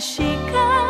私が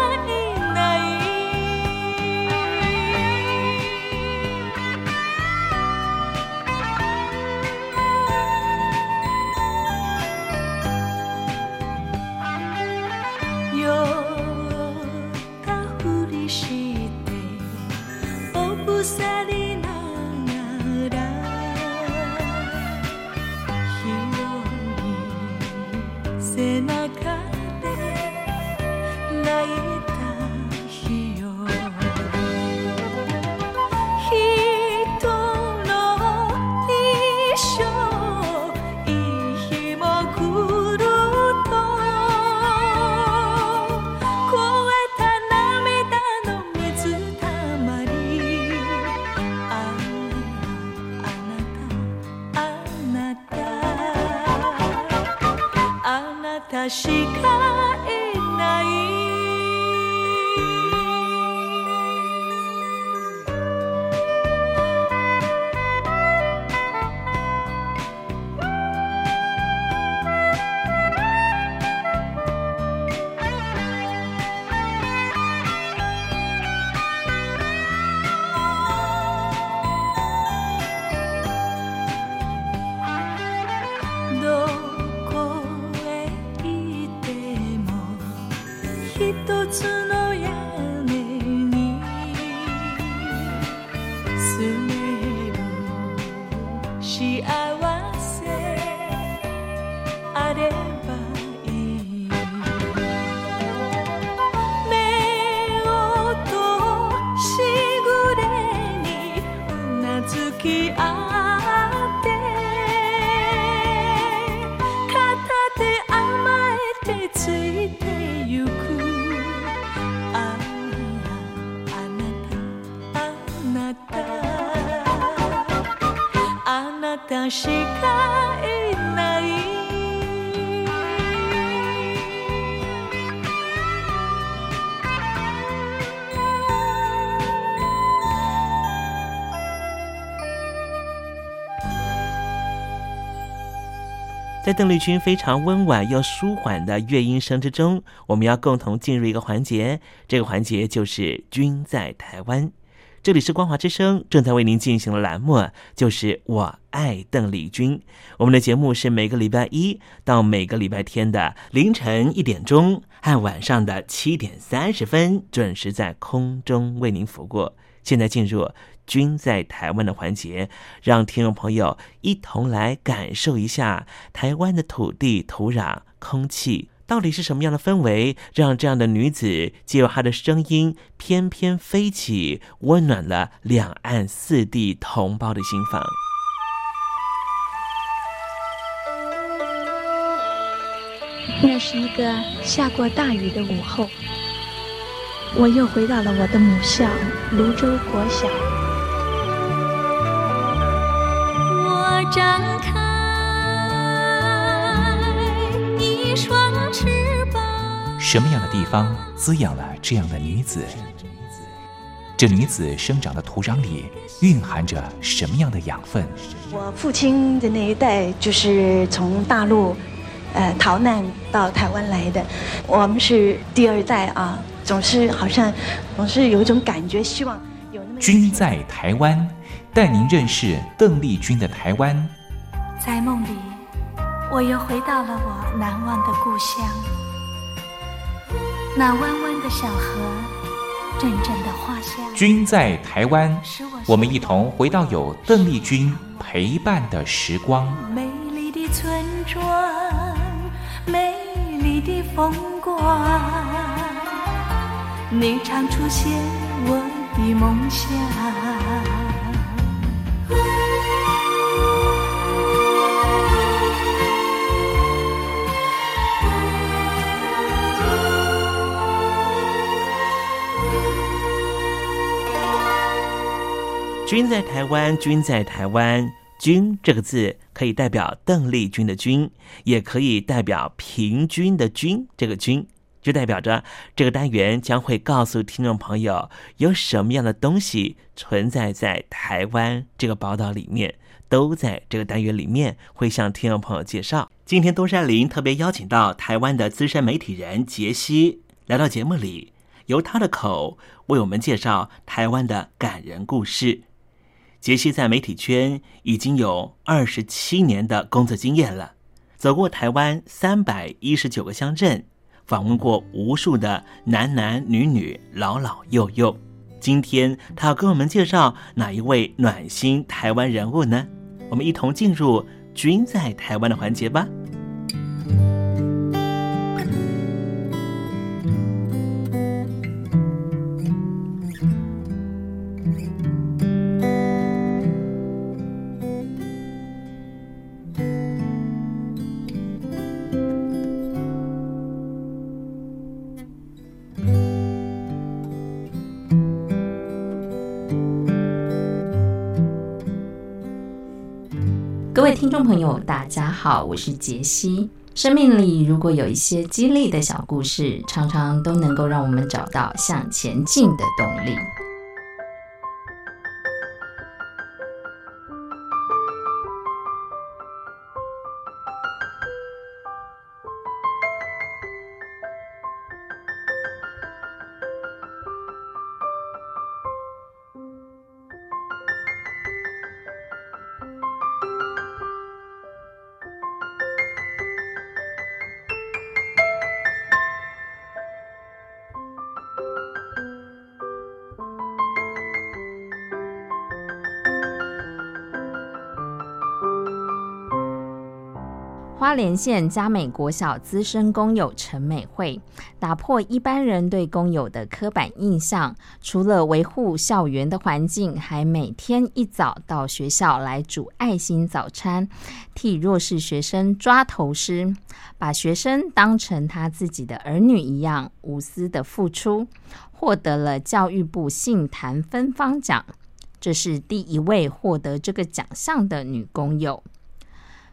しかいないずき合って片手甘えてついてゆく。あああなた。あなた。あなた。しかいない在邓丽君非常温婉又舒缓的乐音声之中，我们要共同进入一个环节，这个环节就是“君在台湾”。这里是光华之声正在为您进行的栏目，就是我爱邓丽君。我们的节目是每个礼拜一到每个礼拜天的凌晨一点钟和晚上的七点三十分准时在空中为您服务。现在进入“君在台湾”的环节，让听众朋友一同来感受一下台湾的土地、土壤、空气。到底是什么样的氛围，让这样的女子借由她的声音翩翩飞起，温暖了两岸四地同胞的心房？那是一个下过大雨的午后，我又回到了我的母校泸州国小。我张开一双翅膀。什么样的地方滋养了这样的女子？这女子生长的土壤里蕴含着什么样的养分？我父亲的那一代就是从大陆，呃，逃难到台湾来的。我们是第二代啊，总是好像总是有一种感觉，希望有那么。君在台湾，带您认识邓丽君的台湾。在梦里，我又回到了我难忘的故乡，那弯弯的小河，阵阵的花香。君在台湾，我们一同回到有邓丽君陪伴的时光。美丽的村庄，美丽的风光你常出现我的梦想君在台湾君在台湾君这个字可以代表邓丽君的君，也可以代表平均的均。这个均就代表着这个单元将会告诉听众朋友有什么样的东西存在在台湾这个宝岛里面，都在这个单元里面会向听众朋友介绍。今天东山林特别邀请到台湾的资深媒体人杰西来到节目里，由他的口为我们介绍台湾的感人故事。杰西在媒体圈已经有二十七年的工作经验了，走过台湾三百一十九个乡镇，访问过无数的男男女女、老老幼幼。今天他要跟我们介绍哪一位暖心台湾人物呢？我们一同进入“君在台湾”的环节吧。各位听众朋友，大家好，我是杰西。生命里如果有一些激励的小故事，常常都能够让我们找到向前进的动力。花莲县嘉美国小资深工友陈美惠，打破一般人对工友的刻板印象，除了维护校园的环境，还每天一早到学校来煮爱心早餐，替弱势学生抓头虱，把学生当成他自己的儿女一样，无私的付出，获得了教育部杏坛芬芳奖。这是第一位获得这个奖项的女工友。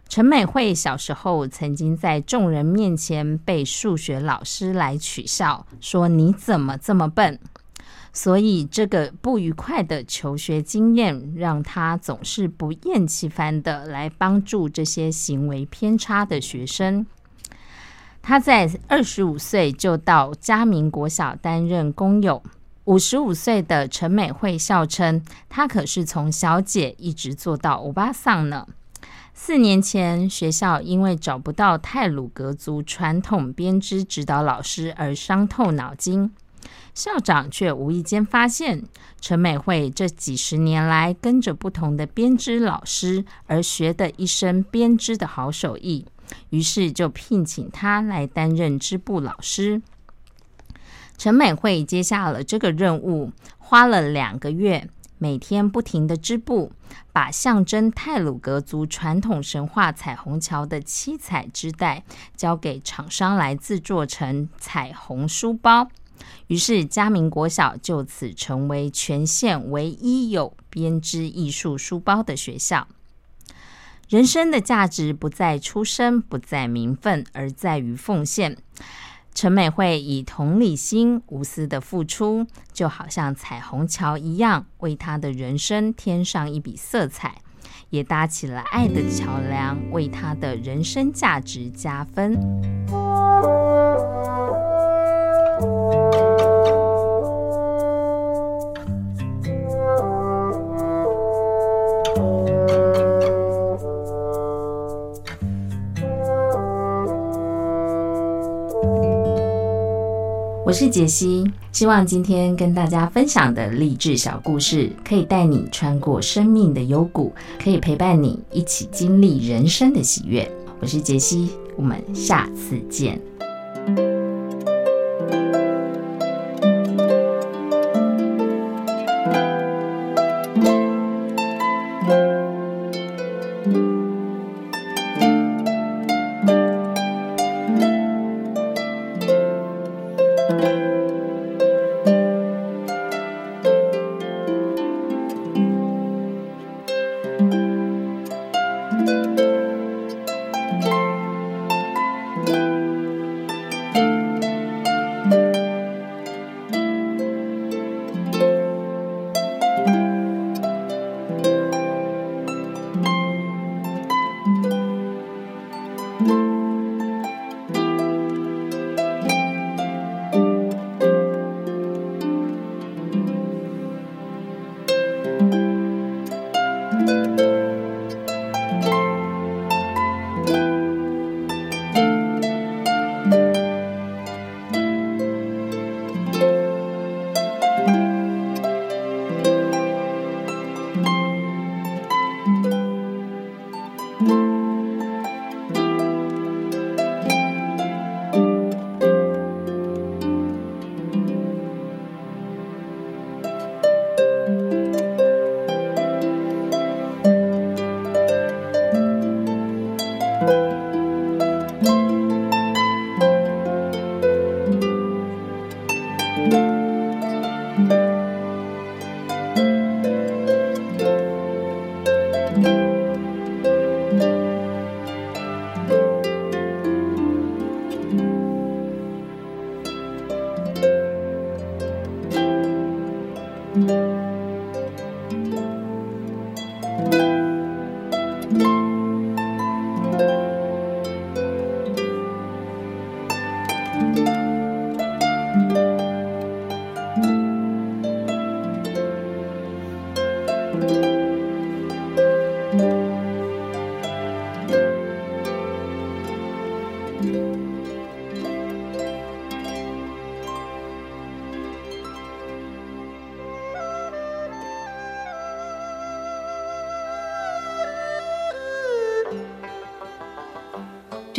陈美惠小时候曾经在众人面前被数学老师来取笑，说你怎么这么笨？所以这个不愉快的求学经验，让她总是不厌其烦的来帮助这些行为偏差的学生。她在二十五岁就到嘉明国小担任工友，五十五岁的陈美惠笑称，她可是从小姐一直做到欧巴桑呢。四年前，学校因为找不到泰鲁格族传统编织指导老师而伤透脑筋。校长却无意间发现陈美惠这几十年来跟着不同的编织老师而学的一身编织的好手艺，于是就聘请她来担任织布老师。陈美惠接下了这个任务，花了两个月。每天不停的织布，把象征泰鲁格族传统神话彩虹桥的七彩织带交给厂商来制作成彩虹书包。于是嘉明国小就此成为全县唯一有编织艺术书包的学校。人生的价值不在出身，不在名分，而在于奉献。陈美惠以同理心无私的付出，就好像彩虹桥一样，为她的人生添上一笔色彩，也搭起了爱的桥梁，为她的人生价值加分。我是杰西希望今天跟大家分享的励志小故事可以带你穿过生命的幽谷可以陪伴你一起经历人生的喜悦。我是杰西我们下次见。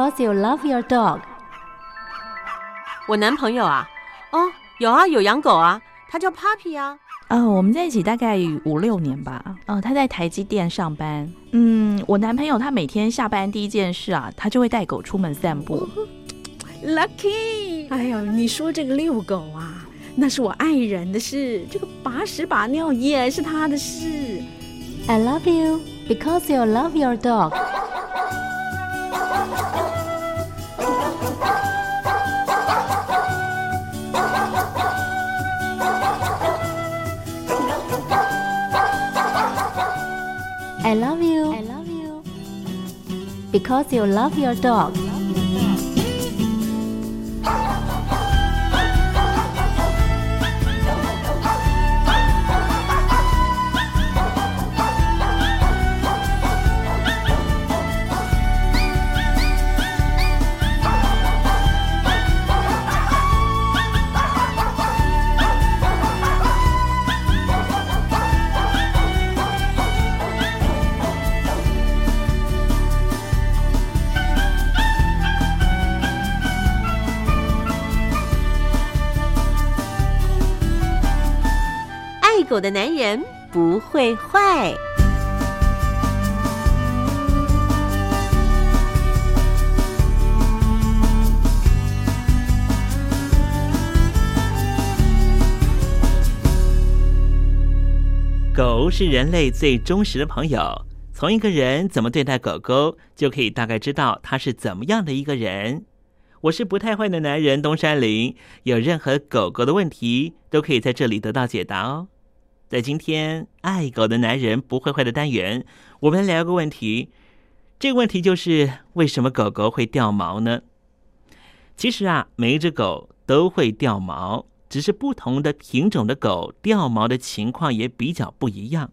Because you love your dog。我男朋友啊，哦，有啊，有养狗啊，他叫 Puppy 啊。呃，我们在一起大概五六年吧。呃，他在台积电上班。嗯，我男朋友他每天下班第一件事啊，他就会带狗出门散步。Lucky，哎呦，你说这个遛狗啊，那是我爱人的事，这个把屎把尿也是他的事。I love you because you love your dog. I love you. I love you because you love your dog. 狗的男人不会坏。狗是人类最忠实的朋友，从一个人怎么对待狗狗，就可以大概知道他是怎么样的一个人。我是不太坏的男人东山林，有任何狗狗的问题，都可以在这里得到解答哦。在今天爱狗的男人不会坏的单元，我们来聊个问题。这个问题就是为什么狗狗会掉毛呢？其实啊，每一只狗都会掉毛，只是不同的品种的狗掉毛的情况也比较不一样。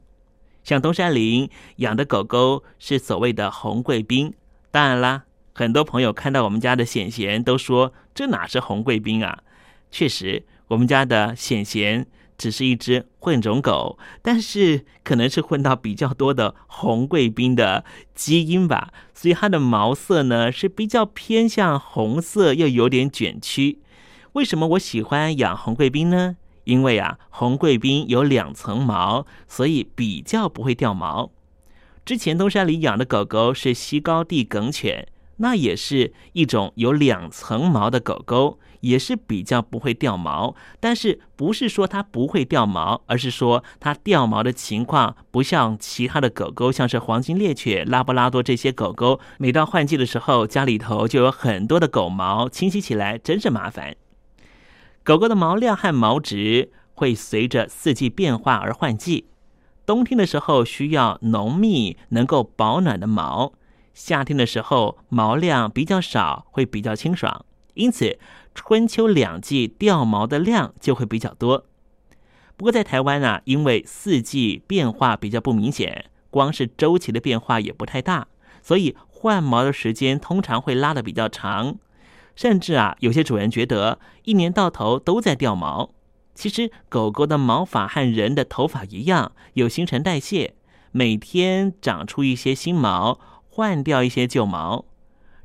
像东山林养的狗狗是所谓的红贵宾，当然啦，很多朋友看到我们家的显贤都说这哪是红贵宾啊？确实，我们家的显贤。只是一只混种狗，但是可能是混到比较多的红贵宾的基因吧，所以它的毛色呢是比较偏向红色，又有点卷曲。为什么我喜欢养红贵宾呢？因为啊，红贵宾有两层毛，所以比较不会掉毛。之前东山里养的狗狗是西高地梗犬，那也是一种有两层毛的狗狗。也是比较不会掉毛，但是不是说它不会掉毛，而是说它掉毛的情况不像其他的狗狗，像是黄金猎犬、拉布拉多这些狗狗，每到换季的时候，家里头就有很多的狗毛，清洗起来真是麻烦。狗狗的毛量和毛质会随着四季变化而换季，冬天的时候需要浓密、能够保暖的毛，夏天的时候毛量比较少，会比较清爽，因此。春秋两季掉毛的量就会比较多，不过在台湾啊，因为四季变化比较不明显，光是周期的变化也不太大，所以换毛的时间通常会拉得比较长，甚至啊，有些主人觉得一年到头都在掉毛。其实狗狗的毛发和人的头发一样，有新陈代谢，每天长出一些新毛，换掉一些旧毛，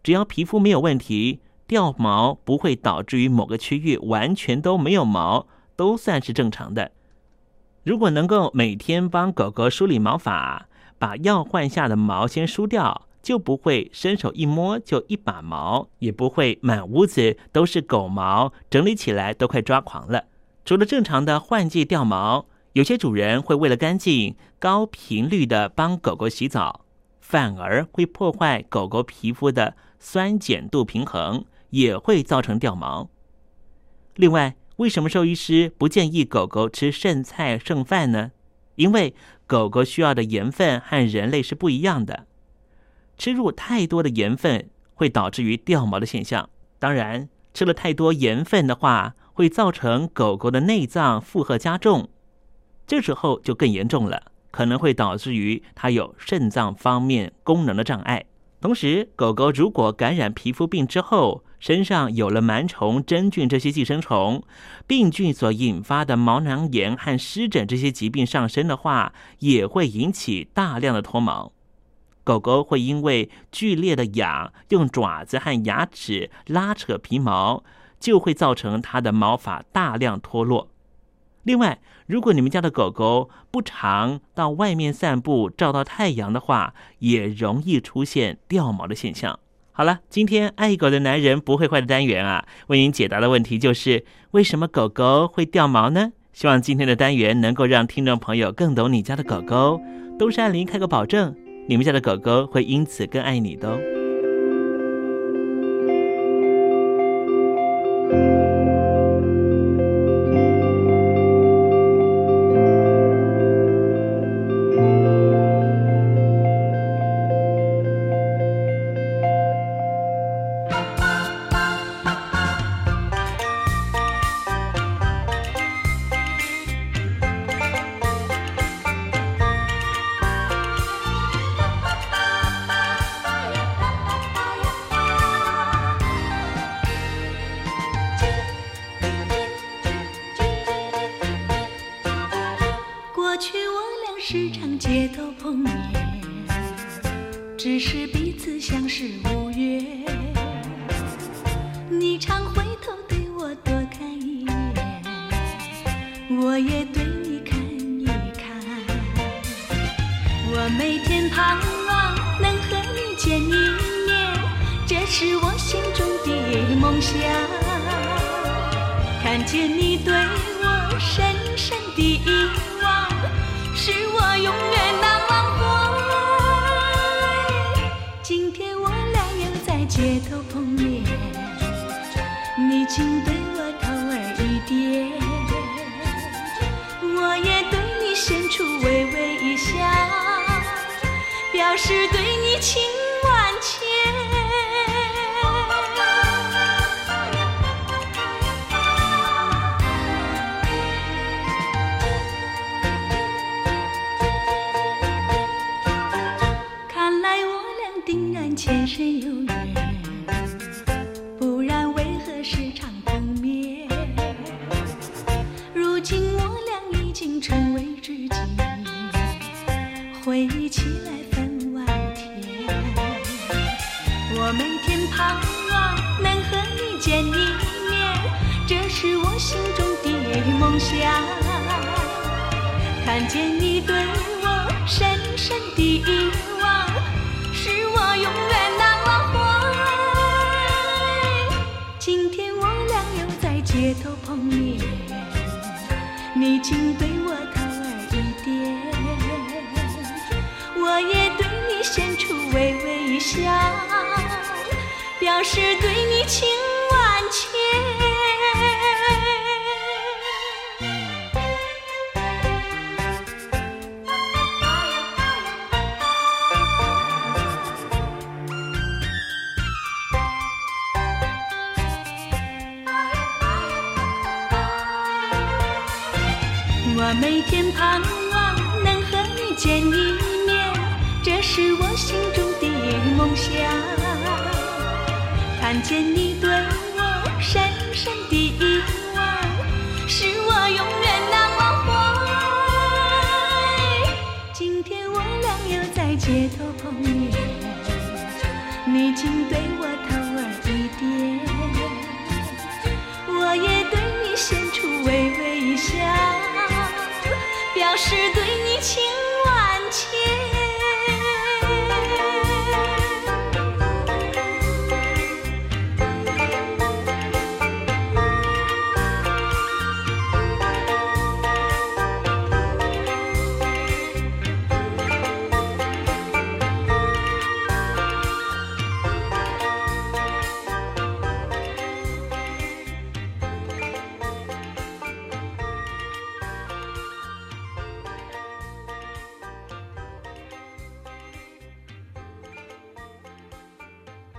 只要皮肤没有问题。掉毛不会导致于某个区域完全都没有毛，都算是正常的。如果能够每天帮狗狗梳理毛发，把要换下的毛先梳掉，就不会伸手一摸就一把毛，也不会满屋子都是狗毛，整理起来都快抓狂了。除了正常的换季掉毛，有些主人会为了干净，高频率的帮狗狗洗澡，反而会破坏狗狗皮肤的酸碱度平衡。也会造成掉毛。另外，为什么兽医师不建议狗狗吃剩菜剩饭呢？因为狗狗需要的盐分和人类是不一样的，吃入太多的盐分会导致于掉毛的现象。当然，吃了太多盐分的话，会造成狗狗的内脏负荷加重，这时候就更严重了，可能会导致于它有肾脏方面功能的障碍。同时，狗狗如果感染皮肤病之后，身上有了螨虫真菌这些寄生虫病菌所引发的毛囊炎和湿疹这些疾病上身的话也会引起大量的脱毛。狗狗会因为剧烈的痒用爪子和牙齿拉扯皮毛就会造成它的毛发大量脱落。另外如果你们家的狗狗不常到外面散步照到太阳的话也容易出现掉毛的现象。好了，今天爱狗的男人不会坏的单元啊，为您解答的问题就是为什么狗狗会掉毛呢？希望今天的单元能够让听众朋友更懂你家的狗狗。东山林开个保证，你们家的狗狗会因此更爱你的哦。看见你对我深深的遗忘，是我永远难忘怀。今天我俩又在街头碰面，你竟对我掏耳一点，我也对你献出微微一笑，表示对你情。